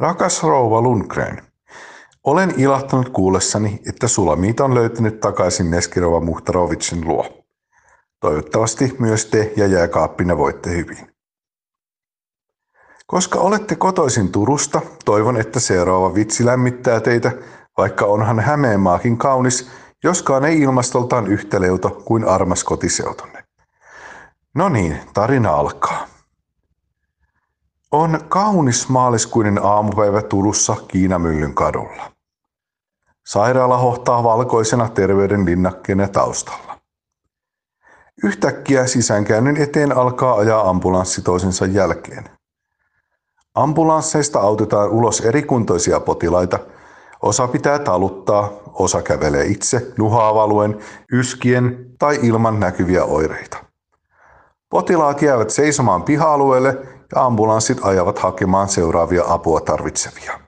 Rakas rouva Lundgren, olen ilahtunut kuullessani, että Sulamiita on löytynyt takaisin Neskirova Muhtarovicin luo. Toivottavasti myös te ja jääkaappina voitte hyvin. Koska olette kotoisin Turusta, toivon, että seuraava vitsi lämmittää teitä, vaikka onhan Hämeenmaakin kaunis, joskaan ei ilmastoltaan yhtä leuto kuin armas kotiseutonne. No niin, tarina alkaa. On kaunis maaliskuinen aamupäivä Turussa Kiinamyllyn kadulla. Sairaala hohtaa valkoisena terveyden linnakkeena taustalla. Yhtäkkiä sisäänkäynnin eteen alkaa ajaa ambulanssi toisensa jälkeen. Ambulansseista autetaan ulos erikuntoisia potilaita. Osa pitää taluttaa, osa kävelee itse nuhaavaluen, yskien tai ilman näkyviä oireita. Potilaat jäävät seisomaan piha-alueelle ja ambulanssit ajavat hakemaan seuraavia apua tarvitsevia.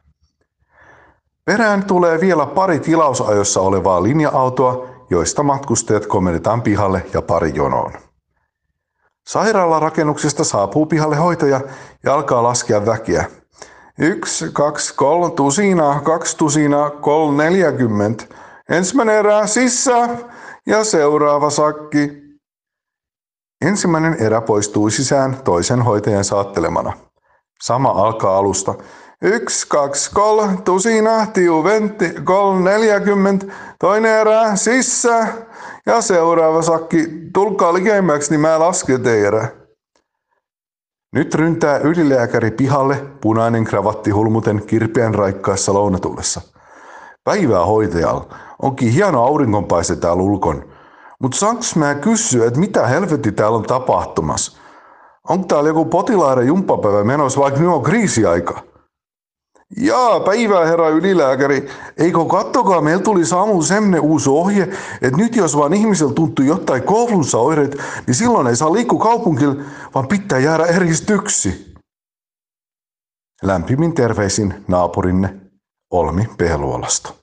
Perään tulee vielä pari tilausajossa olevaa linja-autoa, joista matkustajat komennetaan pihalle ja pari jonoon. Sairaalarakennuksesta saapuu pihalle hoitaja ja alkaa laskea väkeä. Yksi, kaksi, kolme tusina, kaksi tusina, kolme neljäkymmentä. Ensimmäinen erä sisään ja seuraava sakki. Ensimmäinen erä poistuu sisään toisen hoitajan saattelemana. Sama alkaa alusta. Yksi, kaksi, kolme, tusina, tiu, ventti, kolme, neljäkymmentä, toinen erä, sissä ja seuraava sakki. Tulkaa likemmäksi, niin mä lasken teidän. Nyt ryntää ylilääkäri pihalle, punainen kravatti hulmuten kirpeän raikkaassa lounatullessa. Päivää hoitajalla. Onkin hieno aurinkonpaiste täällä ulkon. Mutta saanko mä kysyä, että mitä helvetti täällä on tapahtumassa? Onko täällä joku potilaiden jumppapäivä menossa, vaikka nyt on kriisiaika? Jaa, päivää herra ylilääkäri. Eikö kattokaa, meillä tuli saamu semmoinen uusi ohje, että nyt jos vaan ihmisellä tuntuu jotain koulunsa-oireet, niin silloin ei saa liikkua kaupunkilla, vaan pitää jäädä eristyksi. Lämpimin terveisin naapurinne Olmi Pehluolasta.